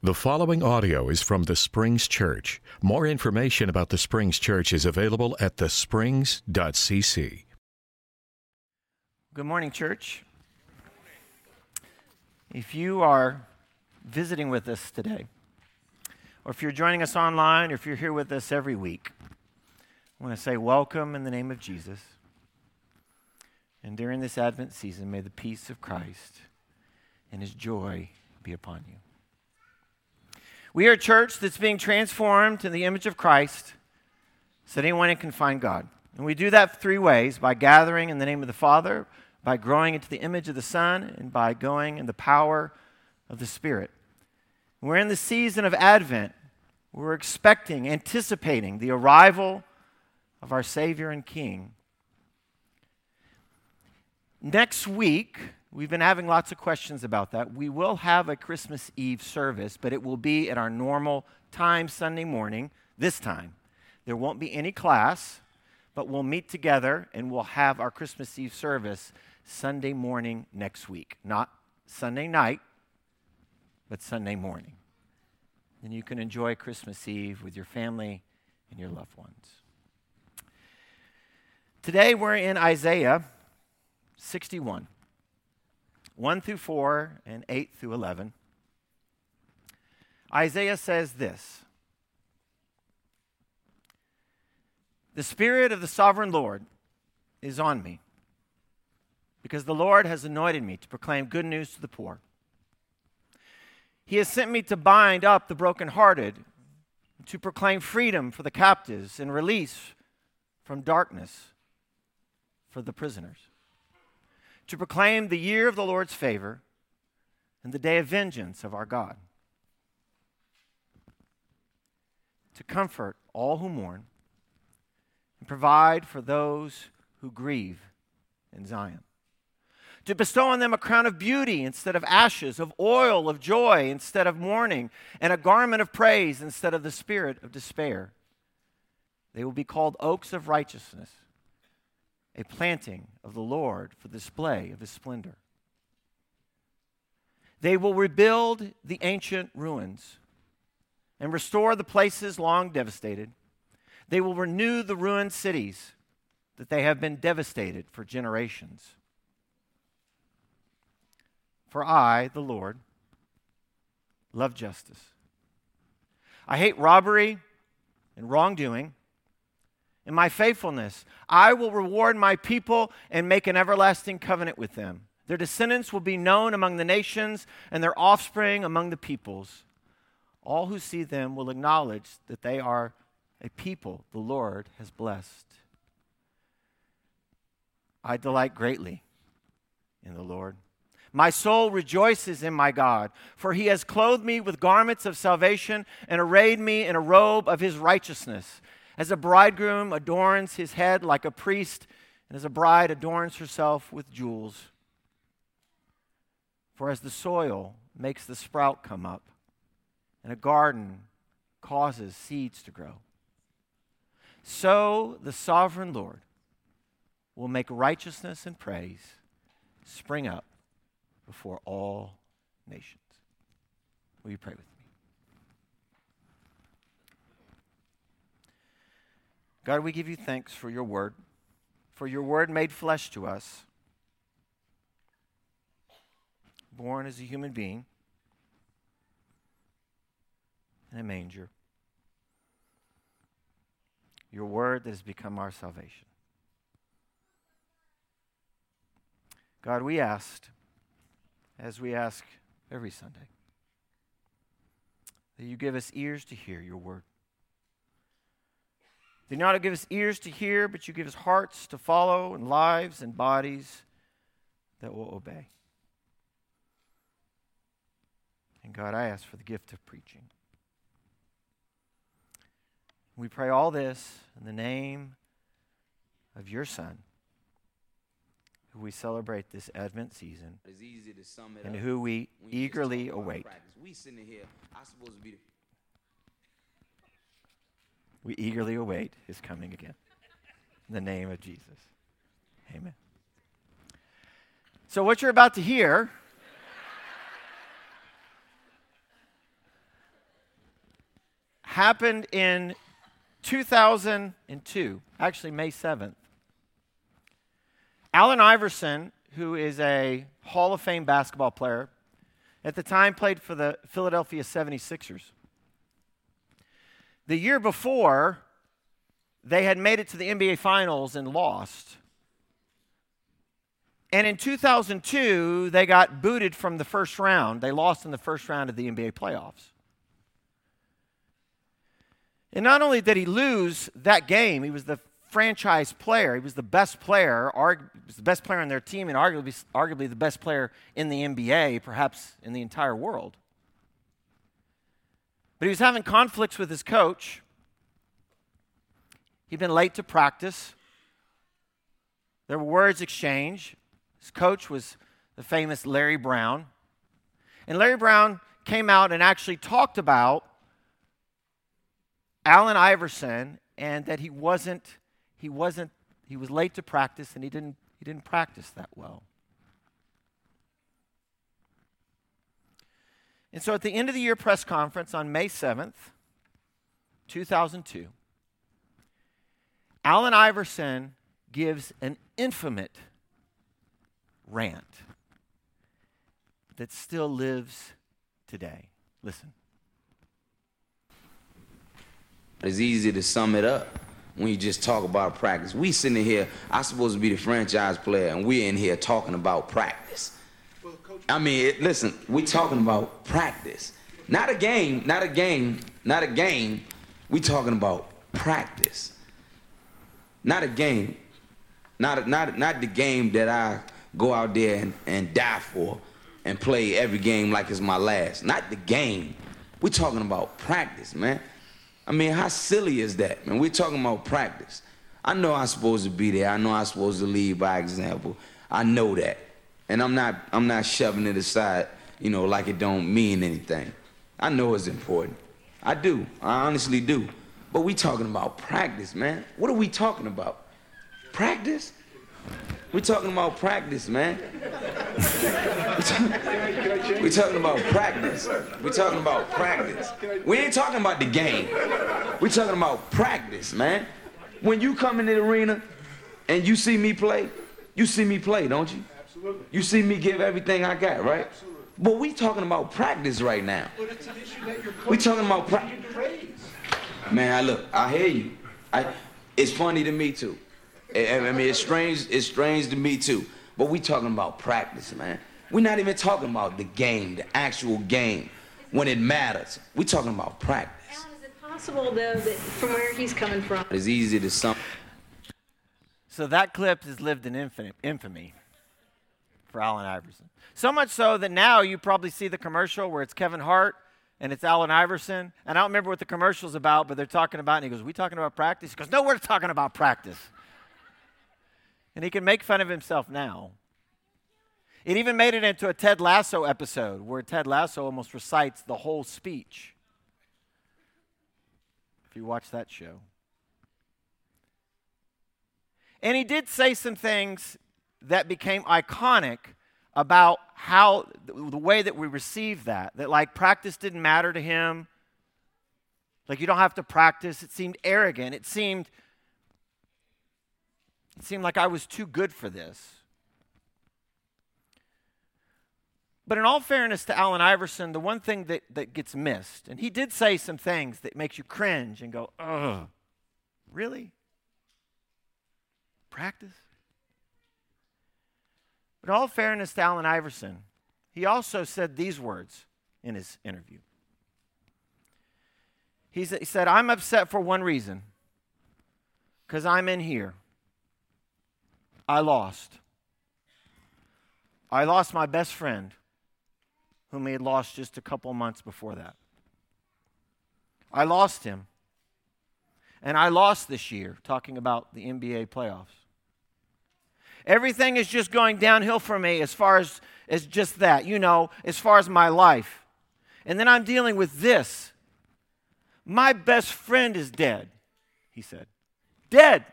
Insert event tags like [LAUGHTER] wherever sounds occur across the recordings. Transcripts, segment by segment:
The following audio is from the Springs Church. More information about the Springs Church is available at thesprings.cc. Good morning, church. If you are visiting with us today, or if you're joining us online, or if you're here with us every week, I want to say welcome in the name of Jesus. And during this Advent season, may the peace of Christ and his joy be upon you. We are a church that's being transformed in the image of Christ so that anyone can find God. And we do that three ways by gathering in the name of the Father, by growing into the image of the Son, and by going in the power of the Spirit. We're in the season of Advent. We're expecting, anticipating the arrival of our Savior and King. Next week, We've been having lots of questions about that. We will have a Christmas Eve service, but it will be at our normal time Sunday morning, this time. There won't be any class, but we'll meet together and we'll have our Christmas Eve service Sunday morning next week. Not Sunday night, but Sunday morning. And you can enjoy Christmas Eve with your family and your loved ones. Today we're in Isaiah 61. 1 through 4 and 8 through 11, Isaiah says this The Spirit of the sovereign Lord is on me, because the Lord has anointed me to proclaim good news to the poor. He has sent me to bind up the brokenhearted, to proclaim freedom for the captives and release from darkness for the prisoners to proclaim the year of the Lord's favor and the day of vengeance of our God, to comfort all who mourn and provide for those who grieve in Zion, to bestow on them a crown of beauty instead of ashes, of oil of joy instead of mourning, and a garment of praise instead of the spirit of despair. They will be called oaks of righteousness a planting of the Lord for the display of his splendor. They will rebuild the ancient ruins and restore the places long devastated. They will renew the ruined cities that they have been devastated for generations. For I, the Lord, love justice. I hate robbery and wrongdoing in my faithfulness. I will reward my people and make an everlasting covenant with them. Their descendants will be known among the nations, and their offspring among the peoples. All who see them will acknowledge that they are a people the Lord has blessed. I delight greatly in the Lord. My soul rejoices in my God, for he has clothed me with garments of salvation and arrayed me in a robe of his righteousness. As a bridegroom adorns his head like a priest, and as a bride adorns herself with jewels. For as the soil makes the sprout come up, and a garden causes seeds to grow, so the sovereign Lord will make righteousness and praise spring up before all nations. Will you pray with me? God, we give you thanks for your word, for your word made flesh to us, born as a human being in a manger. Your word that has become our salvation. God, we asked, as we ask every Sunday, that you give us ears to hear your word. Do not give us ears to hear, but you give us hearts to follow, and lives and bodies that will obey. And God, I ask for the gift of preaching. We pray all this in the name of your Son, who we celebrate this Advent season, and who we eagerly await. We eagerly await his coming again. In the name of Jesus. Amen. So, what you're about to hear happened in 2002, actually, May 7th. Allen Iverson, who is a Hall of Fame basketball player, at the time played for the Philadelphia 76ers. The year before, they had made it to the NBA Finals and lost. And in 2002, they got booted from the first round. They lost in the first round of the NBA playoffs. And not only did he lose that game, he was the franchise player. He was the best player, arg- was the best player on their team, and arguably, arguably the best player in the NBA, perhaps in the entire world. But he was having conflicts with his coach. He'd been late to practice. There were words exchanged. His coach was the famous Larry Brown. And Larry Brown came out and actually talked about Allen Iverson and that he wasn't he wasn't he was late to practice and he didn't he didn't practice that well. And so at the end of the year press conference on May 7th, 2002, Allen Iverson gives an infamous rant that still lives today. Listen. It's easy to sum it up when you just talk about practice. We sitting here, I'm supposed to be the franchise player, and we're in here talking about practice. I mean, it, listen, we talking about practice. Not a game, not a game, not a game. We talking about practice. Not a game. Not, a, not, not the game that I go out there and, and die for and play every game like it's my last. Not the game. we talking about practice, man. I mean, how silly is that, man? We're talking about practice. I know I'm supposed to be there. I know I'm supposed to lead by example. I know that. And I'm not I'm not shoving it aside, you know, like it don't mean anything. I know it's important. I do. I honestly do. But we talking about practice, man. What are we talking about? Practice? We talking about practice, man. [LAUGHS] we talking about practice. We talking about practice. We ain't talking about the game. We talking about practice, man. When you come in the arena and you see me play, you see me play, don't you? Absolutely. You see me give everything I got, right? Absolutely. But we talking about practice right now. But it's an issue that you're we talking about practice. Man, I look, I hear you. I, it's funny to me too. I, I mean, it's strange. It's strange to me too. But we talking about practice, man. We're not even talking about the game, the actual game, when it matters. We're talking about practice. Allen, is it possible though that from where he's coming from? It's easy to sum. So that clip has lived in infamy for Allen Iverson. So much so that now you probably see the commercial where it's Kevin Hart and it's Allen Iverson. And I don't remember what the commercial's about, but they're talking about, and he goes, We talking about practice? He goes, No, we're talking about practice. And he can make fun of himself now. It even made it into a Ted Lasso episode where Ted Lasso almost recites the whole speech. If you watch that show. And he did say some things that became iconic about how the way that we received that that like practice didn't matter to him like you don't have to practice it seemed arrogant it seemed it seemed like I was too good for this. But in all fairness to Allen Iverson, the one thing that, that gets missed, and he did say some things that makes you cringe and go, ugh, really? Practice? But all fairness to Allen Iverson, he also said these words in his interview. He said, I'm upset for one reason because I'm in here. I lost. I lost my best friend, whom he had lost just a couple months before that. I lost him. And I lost this year, talking about the NBA playoffs. Everything is just going downhill for me as far as, as just that, you know, as far as my life. And then I'm dealing with this. My best friend is dead, he said. Dead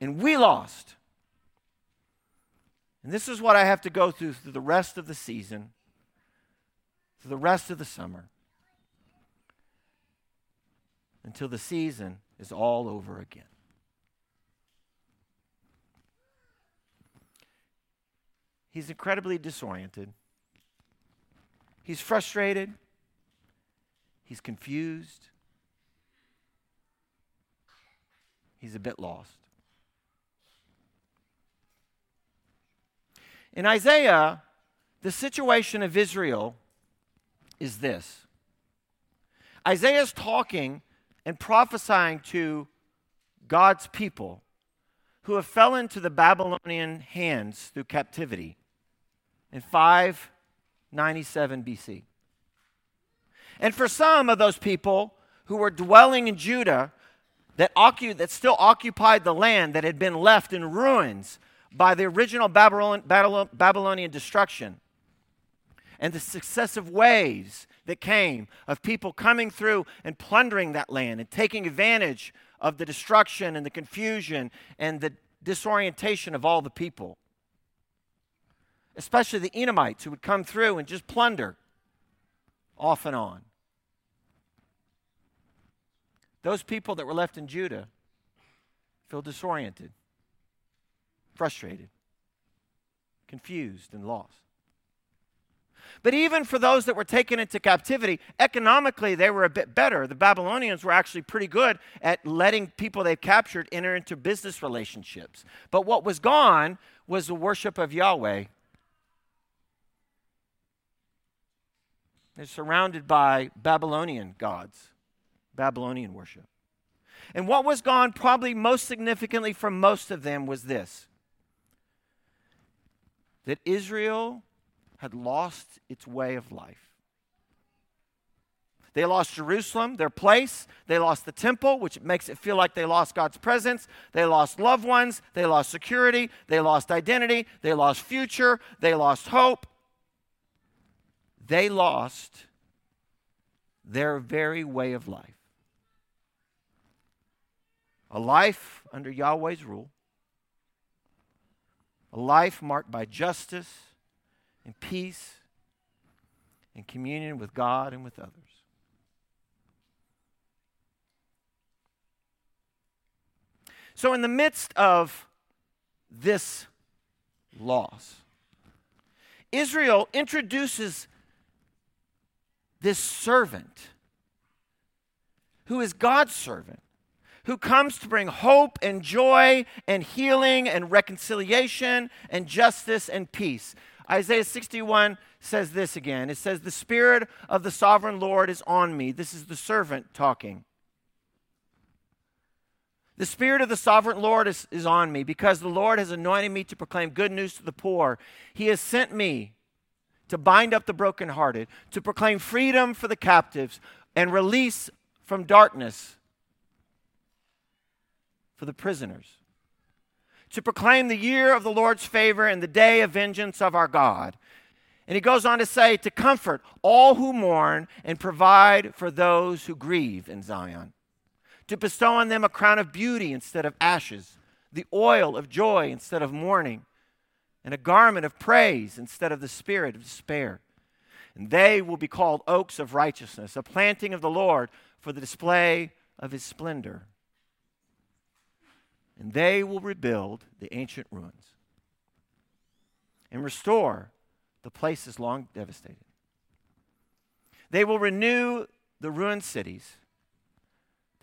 and we lost. And this is what I have to go through through the rest of the season, through the rest of the summer. until the season is all over again. He's incredibly disoriented. He's frustrated. He's confused. He's a bit lost. In Isaiah, the situation of Israel is this Isaiah is talking and prophesying to God's people who have fell into the Babylonian hands through captivity in 597 BC. And for some of those people who were dwelling in Judah that, that still occupied the land that had been left in ruins by the original Babylon- Babylonian destruction and the successive waves that came of people coming through and plundering that land and taking advantage of the destruction and the confusion and the disorientation of all the people. Especially the Edomites who would come through and just plunder off and on. Those people that were left in Judah feel disoriented, frustrated, confused, and lost. But even for those that were taken into captivity, economically they were a bit better. The Babylonians were actually pretty good at letting people they've captured enter into business relationships. But what was gone was the worship of Yahweh. They're surrounded by Babylonian gods, Babylonian worship. And what was gone, probably most significantly for most of them, was this that Israel had lost its way of life. They lost Jerusalem, their place. They lost the temple, which makes it feel like they lost God's presence. They lost loved ones. They lost security. They lost identity. They lost future. They lost hope. They lost their very way of life. A life under Yahweh's rule, a life marked by justice and peace and communion with God and with others. So, in the midst of this loss, Israel introduces this servant who is God's servant, who comes to bring hope and joy and healing and reconciliation and justice and peace. Isaiah 61 says this again. It says, The Spirit of the sovereign Lord is on me. This is the servant talking. The Spirit of the sovereign Lord is, is on me because the Lord has anointed me to proclaim good news to the poor. He has sent me to bind up the brokenhearted, to proclaim freedom for the captives, and release from darkness for the prisoners to proclaim the year of the Lord's favor and the day of vengeance of our God. And he goes on to say, to comfort all who mourn and provide for those who grieve in Zion, to bestow on them a crown of beauty instead of ashes, the oil of joy instead of mourning, and a garment of praise instead of the spirit of despair. And they will be called oaks of righteousness, a planting of the Lord for the display of his splendor and they will rebuild the ancient ruins and restore the places long devastated. They will renew the ruined cities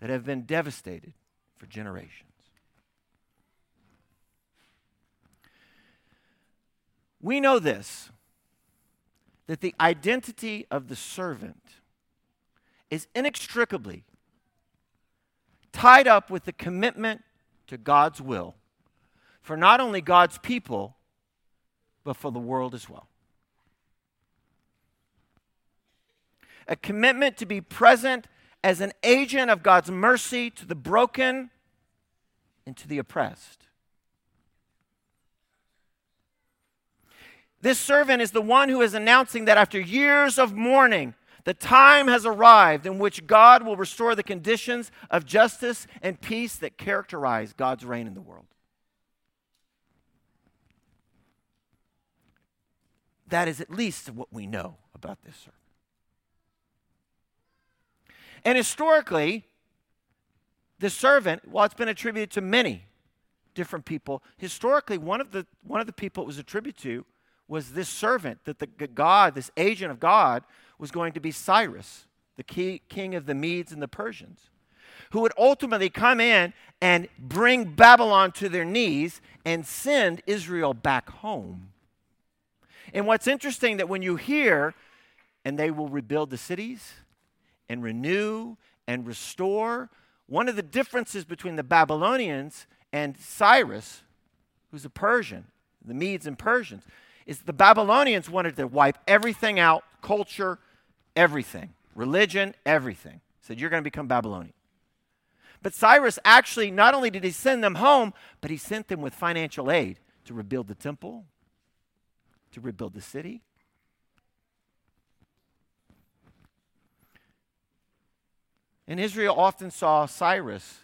that have been devastated for generations. We know this that the identity of the servant is inextricably tied up with the commitment to God's will for not only God's people, but for the world as well. A commitment to be present as an agent of God's mercy to the broken and to the oppressed. This servant is the one who is announcing that after years of mourning, the time has arrived in which God will restore the conditions of justice and peace that characterize God's reign in the world. That is at least what we know about this servant. And historically, The servant, well, it's been attributed to many different people. Historically, one of the, one of the people it was attributed to was this servant that the God, this agent of God, was going to be Cyrus, the key, king of the Medes and the Persians, who would ultimately come in and bring Babylon to their knees and send Israel back home. And what's interesting that when you hear, and they will rebuild the cities and renew and restore, one of the differences between the Babylonians and Cyrus, who's a Persian, the Medes and Persians, is the Babylonians wanted to wipe everything out culture, everything, religion, everything. Said, You're going to become Babylonian. But Cyrus actually, not only did he send them home, but he sent them with financial aid to rebuild the temple, to rebuild the city. And Israel often saw Cyrus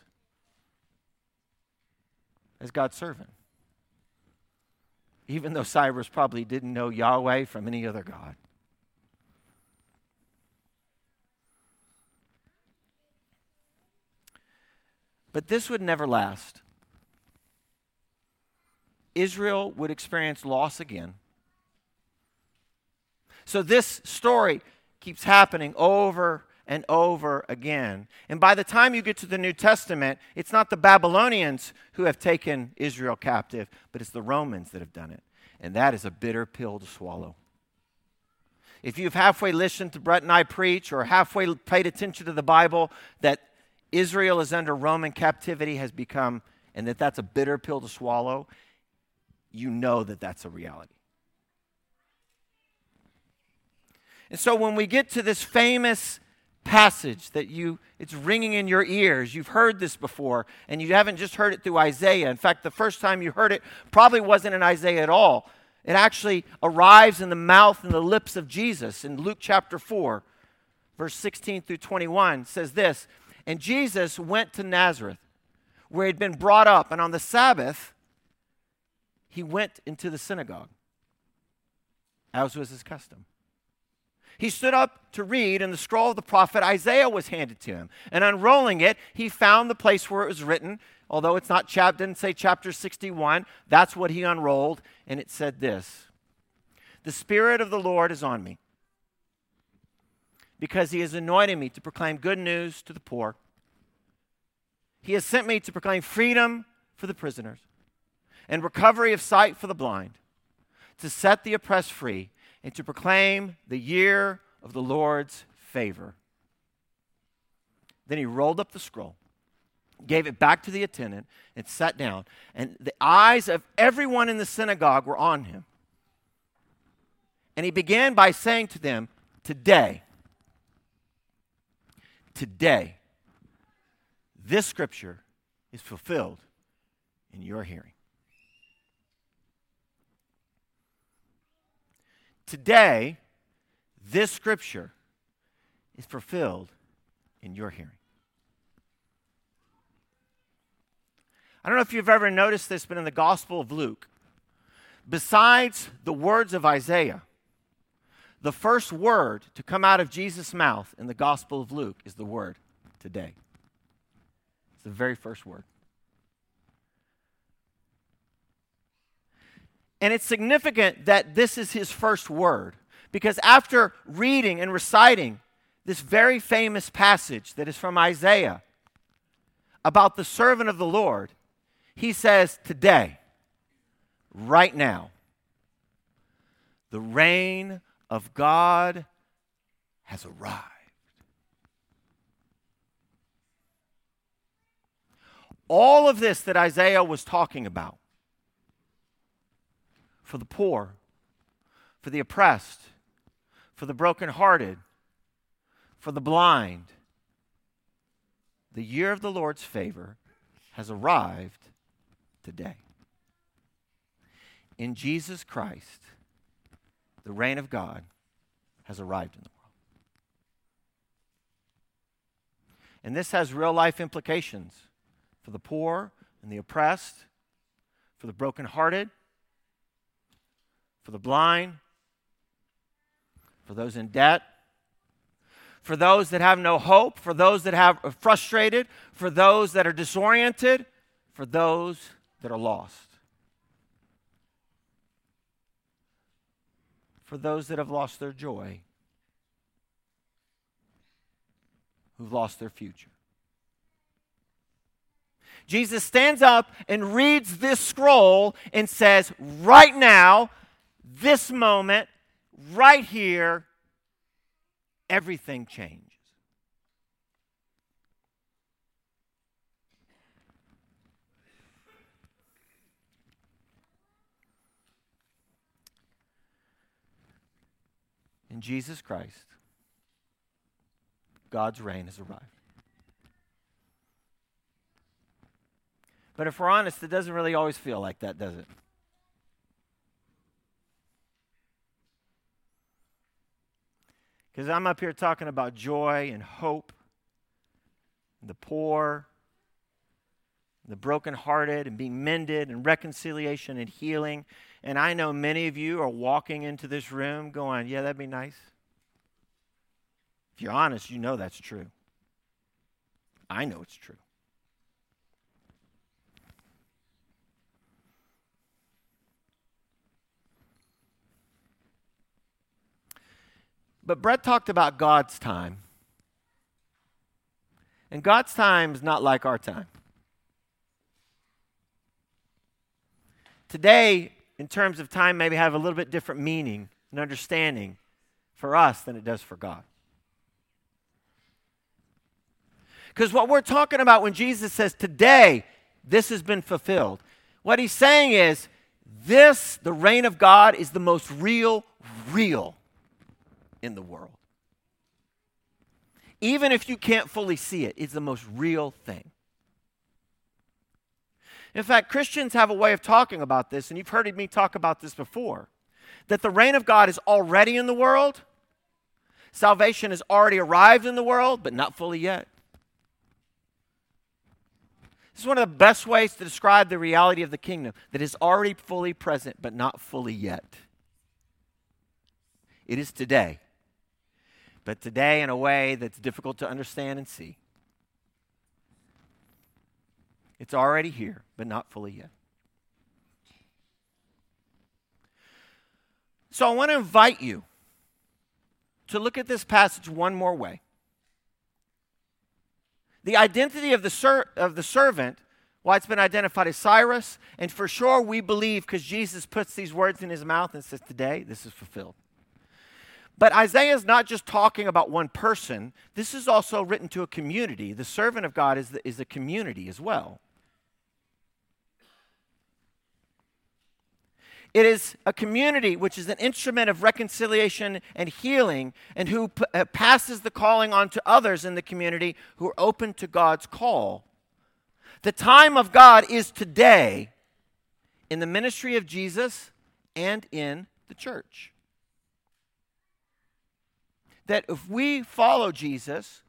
as God's servant even though Cyrus probably didn't know Yahweh from any other God. But this would never last. Israel would experience loss again. So this story keeps happening over and over again. And by the time you get to the New Testament, it's not the Babylonians who have taken Israel captive, but it's the Romans that have done it. And that is a bitter pill to swallow. If you've halfway listened to Brett and I preach or halfway paid attention to the Bible, that Israel is under Roman captivity has become, and that that's a bitter pill to swallow, you know that that's a reality. And so when we get to this famous passage that you it's ringing in your ears. You've heard this before and you haven't just heard it through isaiah. In fact the first time you heard it probably wasn't in isaiah at all. It actually arrives in the mouth and the lips of jesus in luke chapter 4 verse 16 through 21 says this and jesus went to nazareth where he'd been brought up and on the sabbath he went into the synagogue as was his custom he stood up to read, and the scroll of the prophet Isaiah was handed to him. And unrolling it, he found the place where it was written. Although it's not chap didn't say chapter 61, that's what he unrolled, and it said this The Spirit of the Lord is on me, because he has anointed me to proclaim good news to the poor. He has sent me to proclaim freedom for the prisoners and recovery of sight for the blind, to set the oppressed free and to proclaim the year of the Lord's favor. Then he rolled up the scroll, gave it back to the attendant, and sat down. And the eyes of everyone in the synagogue were on him. And he began by saying to them, Today, today, this scripture is fulfilled in your hearing. Today, this scripture is fulfilled in your hearing. I don't know if you've ever noticed this, but in the Gospel of Luke, besides the words of Isaiah, the first word to come out of Jesus' mouth in the Gospel of Luke is the word today. It's the very first word. And it's significant that this is his first word because after reading and reciting this very famous passage that is from Isaiah about the servant of the Lord, he says, Today, right now, the reign of God has arrived. All of this that Isaiah was talking about for the poor, for the oppressed, for the brokenhearted, for the blind. The year of the Lord's favor has arrived today. In Jesus Christ, the reign of God has arrived in the world. And this has real life implications for the poor and the oppressed, for the brokenhearted, for the blind, for those in debt, for those that have no hope, for those that have are frustrated, for those that are disoriented, for those that are lost. For those that have lost their joy, who've lost their future. Jesus stands up and reads this scroll and says, Right now, this moment, right here, everything changes. In Jesus Christ, God's reign has arrived. But if we're honest, it doesn't really always feel like that, does it? Because I'm up here talking about joy and hope, the poor, the brokenhearted, and being mended, and reconciliation and healing. And I know many of you are walking into this room going, Yeah, that'd be nice. If you're honest, you know that's true. I know it's true. But Brett talked about God's time. And God's time is not like our time. Today, in terms of time, maybe have a little bit different meaning and understanding for us than it does for God. Because what we're talking about when Jesus says, Today, this has been fulfilled, what he's saying is, This, the reign of God, is the most real, real in the world. Even if you can't fully see it, it's the most real thing. In fact, Christians have a way of talking about this, and you've heard me talk about this before that the reign of God is already in the world. Salvation has already arrived in the world, but not fully yet. This is one of the best ways to describe the reality of the kingdom that is already fully present, but not fully yet. It is today but today in a way that's difficult to understand and see. It's already here, but not fully yet. So I want to invite you to look at this passage one more way. The identity of the, ser- of the servant, why it's been identified as Cyrus, and for sure we believe because Jesus puts these words in his mouth and says, Today, this is fulfilled. But Isaiah is not just talking about one person, this is also written to a community. The servant of God is, the, is a community as well. It is a community which is an instrument of reconciliation and healing, and who p- uh, passes the calling on to others in the community who are open to God's call. The time of God is today in the ministry of Jesus and in the church that if we follow Jesus,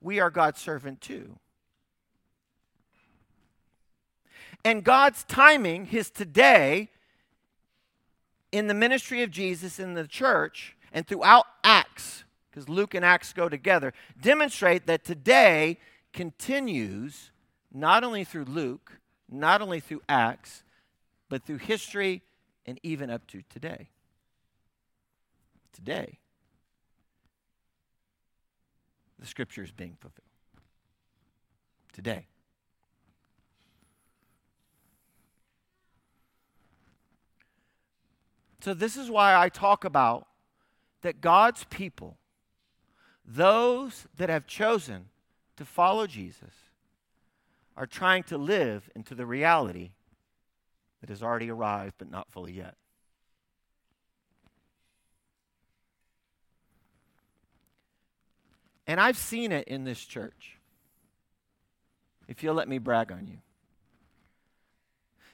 we are God's servant too. And God's timing, his today, in the ministry of Jesus in the church and throughout Acts, because Luke and Acts go together, demonstrate that today continues not only through Luke, not only through Acts, but through history and even up to today. Today the scripture is being fulfilled today. So, this is why I talk about that God's people, those that have chosen to follow Jesus, are trying to live into the reality that has already arrived but not fully yet. And I've seen it in this church. If you'll let me brag on you.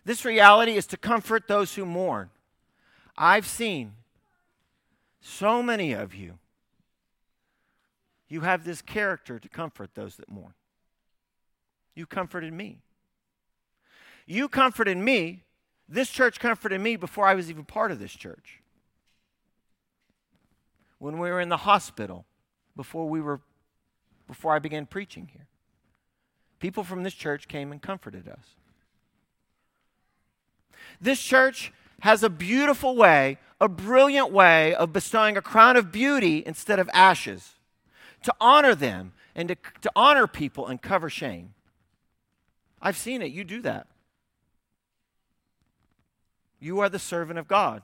This reality is to comfort those who mourn. I've seen so many of you. You have this character to comfort those that mourn. You comforted me. You comforted me. This church comforted me before I was even part of this church. When we were in the hospital, before we were before I began preaching here. People from this church came and comforted us. This church has a beautiful way, a brilliant way of bestowing a crown of beauty instead of ashes to honor them and to, to honor people and cover shame. I've seen it. You do that. You are the servant of God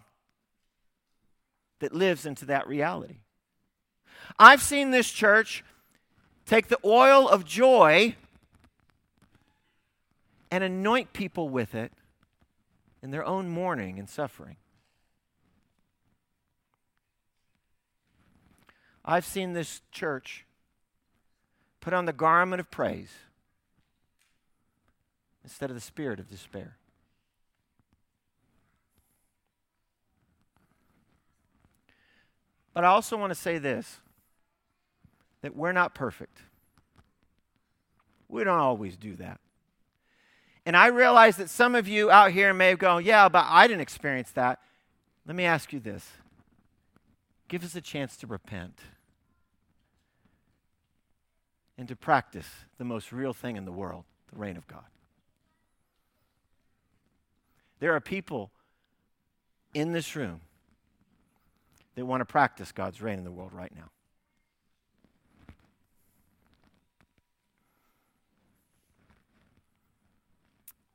that lives into that reality. I've seen this church take the oil of joy and anoint people with it in their own mourning and suffering. I've seen this church put on the garment of praise instead of the spirit of despair. But I also want to say this that we're not perfect. We don't always do that. And I realize that some of you out here may go, yeah, but I didn't experience that. Let me ask you this give us a chance to repent and to practice the most real thing in the world the reign of God. There are people in this room that want to practice God's reign in the world right now.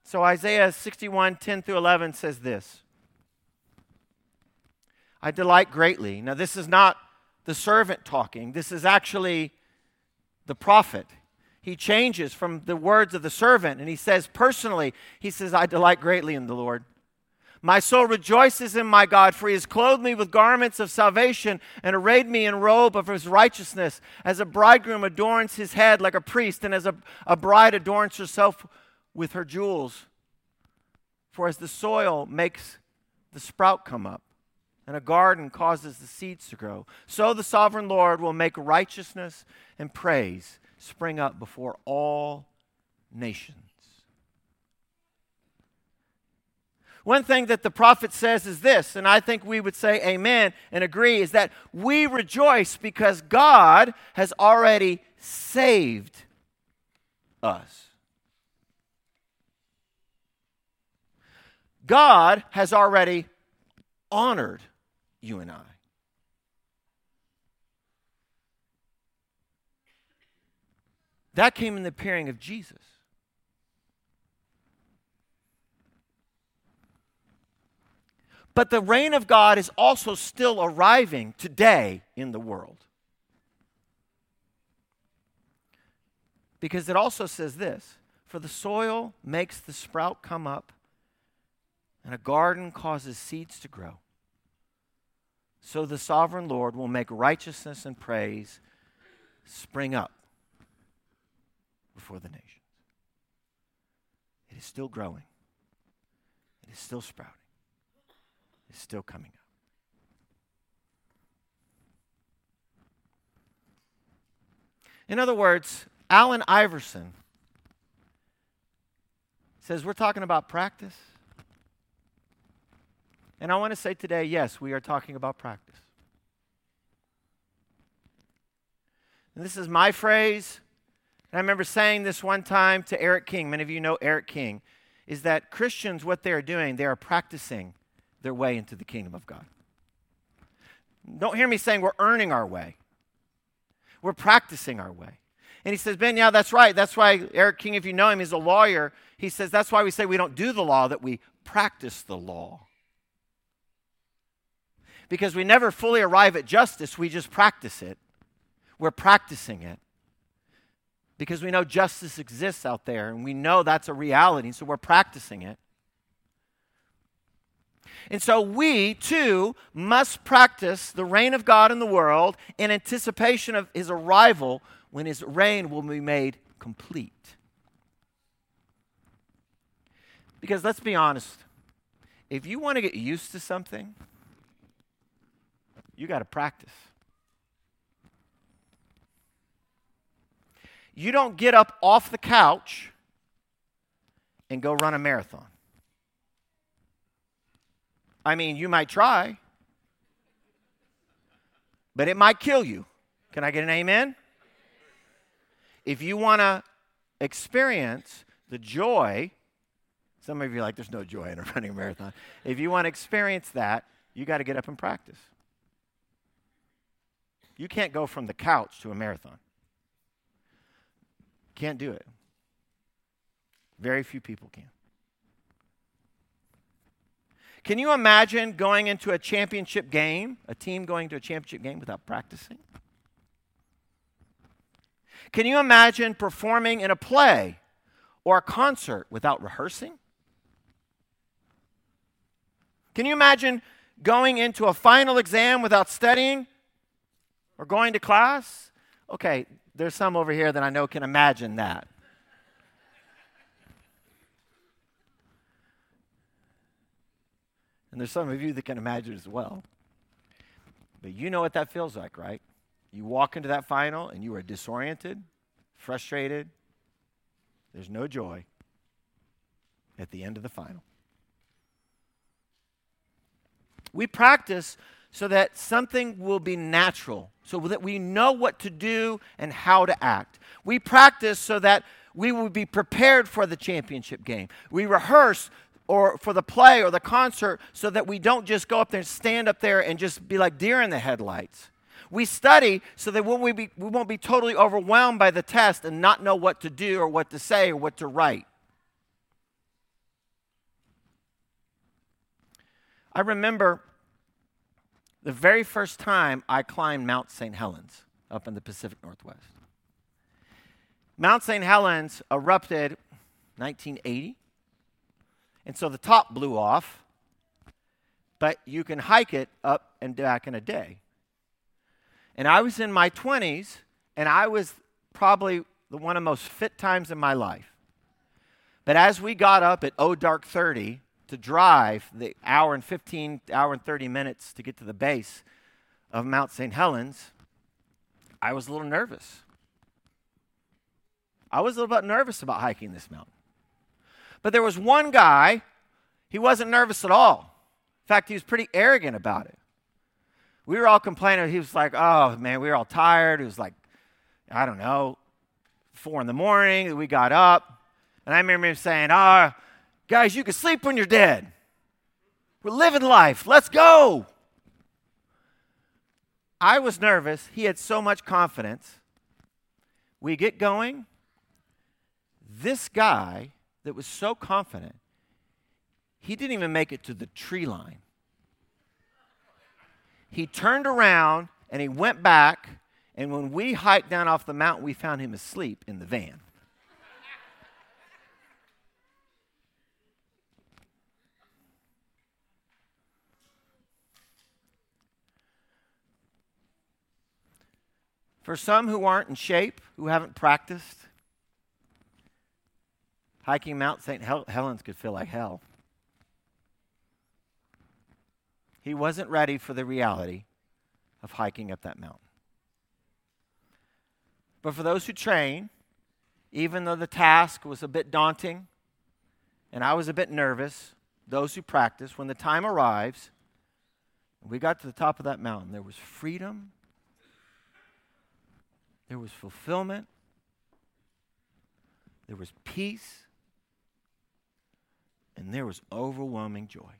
So Isaiah 61, 10 through 11 says this I delight greatly. Now, this is not the servant talking, this is actually the prophet. He changes from the words of the servant and he says, personally, he says, I delight greatly in the Lord. My soul rejoices in my God, for he has clothed me with garments of salvation and arrayed me in robe of his righteousness, as a bridegroom adorns his head like a priest, and as a, a bride adorns herself with her jewels. For as the soil makes the sprout come up, and a garden causes the seeds to grow, so the sovereign Lord will make righteousness and praise spring up before all nations. One thing that the prophet says is this, and I think we would say amen and agree, is that we rejoice because God has already saved us. God has already honored you and I. That came in the appearing of Jesus. But the reign of God is also still arriving today in the world. Because it also says this For the soil makes the sprout come up, and a garden causes seeds to grow. So the sovereign Lord will make righteousness and praise spring up before the nations. It is still growing, it is still sprouting, is still coming up. In other words, Allen Iverson says we're talking about practice. And I want to say today, yes, we are talking about practice. And this is my phrase. And I remember saying this one time to Eric King. Many of you know Eric King. Is that Christians, what they are doing, they are practicing their way into the kingdom of God. Don't hear me saying we're earning our way, we're practicing our way. And he says, Ben, yeah, that's right. That's why Eric King, if you know him, he's a lawyer. He says, that's why we say we don't do the law, that we practice the law because we never fully arrive at justice, we just practice it. We're practicing it because we know justice exists out there and we know that's a reality, so we're practicing it. And so we too must practice the reign of God in the world in anticipation of his arrival when his reign will be made complete. Because let's be honest, if you want to get used to something, you got to practice. You don't get up off the couch and go run a marathon. I mean, you might try, but it might kill you. Can I get an amen? If you want to experience the joy, some of you are like, there's no joy in a [LAUGHS] running marathon. If you want to experience that, you got to get up and practice. You can't go from the couch to a marathon. Can't do it. Very few people can. Can you imagine going into a championship game, a team going to a championship game without practicing? Can you imagine performing in a play or a concert without rehearsing? Can you imagine going into a final exam without studying or going to class? Okay, there's some over here that I know can imagine that. And there's some of you that can imagine as well. But you know what that feels like, right? You walk into that final and you are disoriented, frustrated. There's no joy at the end of the final. We practice so that something will be natural, so that we know what to do and how to act. We practice so that we will be prepared for the championship game. We rehearse or for the play or the concert so that we don't just go up there and stand up there and just be like deer in the headlights. We study so that when we, be, we won't be totally overwhelmed by the test and not know what to do or what to say or what to write. I remember the very first time I climbed Mount St. Helens up in the Pacific Northwest. Mount St. Helens erupted 1980, and so the top blew off, but you can hike it up and back in a day. And I was in my 20s, and I was probably the one of the most fit times in my life. But as we got up at oh dark 30, to drive the hour and 15, hour and 30 minutes to get to the base of Mount St. Helens, I was a little nervous. I was a little bit nervous about hiking this mountain. But there was one guy, he wasn't nervous at all. In fact, he was pretty arrogant about it. We were all complaining. He was like, oh man, we were all tired. It was like, I don't know, four in the morning. We got up. And I remember him saying, oh, Guys, you can sleep when you're dead. We're living life. Let's go. I was nervous. He had so much confidence. We get going. This guy that was so confident, he didn't even make it to the tree line. He turned around and he went back. And when we hiked down off the mountain, we found him asleep in the van. For some who aren't in shape, who haven't practiced, hiking Mount St. Hel- Helens could feel like hell. He wasn't ready for the reality of hiking up that mountain. But for those who train, even though the task was a bit daunting and I was a bit nervous, those who practice, when the time arrives, we got to the top of that mountain, there was freedom there was fulfillment, there was peace, and there was overwhelming joy.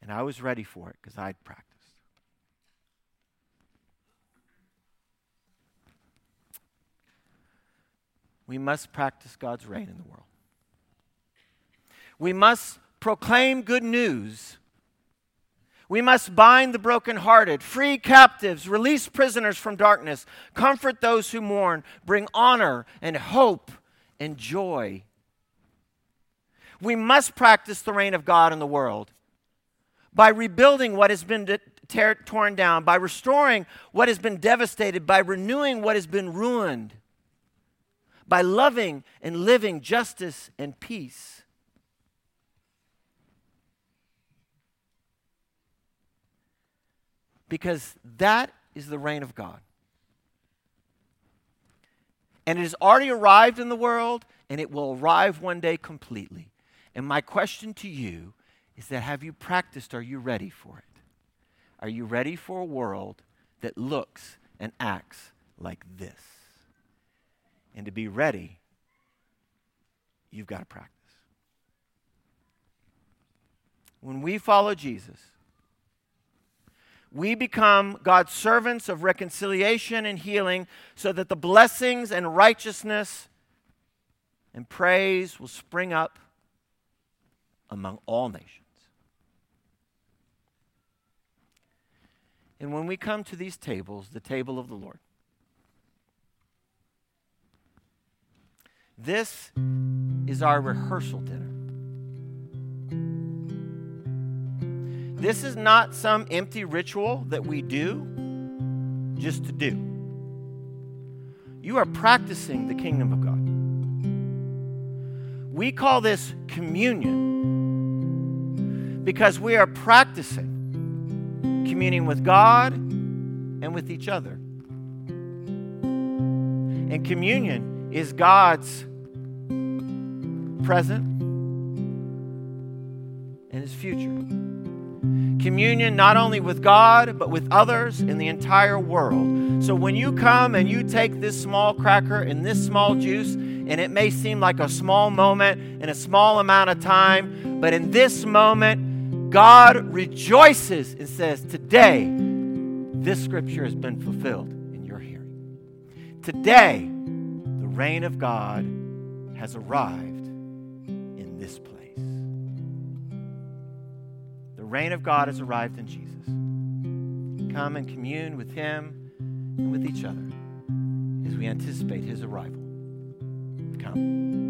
And I was ready for it because I'd practiced. We must practice God's reign in the world. We must proclaim good news we must bind the brokenhearted, free captives, release prisoners from darkness, comfort those who mourn, bring honor and hope and joy. We must practice the reign of God in the world by rebuilding what has been tear, torn down, by restoring what has been devastated, by renewing what has been ruined, by loving and living justice and peace. Because that is the reign of God. And it has already arrived in the world, and it will arrive one day completely. And my question to you is that have you practiced? Are you ready for it? Are you ready for a world that looks and acts like this? And to be ready, you've got to practice. When we follow Jesus, we become God's servants of reconciliation and healing so that the blessings and righteousness and praise will spring up among all nations. And when we come to these tables, the table of the Lord, this is our rehearsal dinner. This is not some empty ritual that we do just to do. You are practicing the kingdom of God. We call this communion because we are practicing communing with God and with each other. And communion is God's present and his future. Communion not only with God, but with others in the entire world. So when you come and you take this small cracker and this small juice, and it may seem like a small moment in a small amount of time, but in this moment, God rejoices and says, Today, this scripture has been fulfilled in your hearing. Today, the reign of God has arrived reign of God has arrived in Jesus. Come and commune with Him and with each other as we anticipate His arrival come.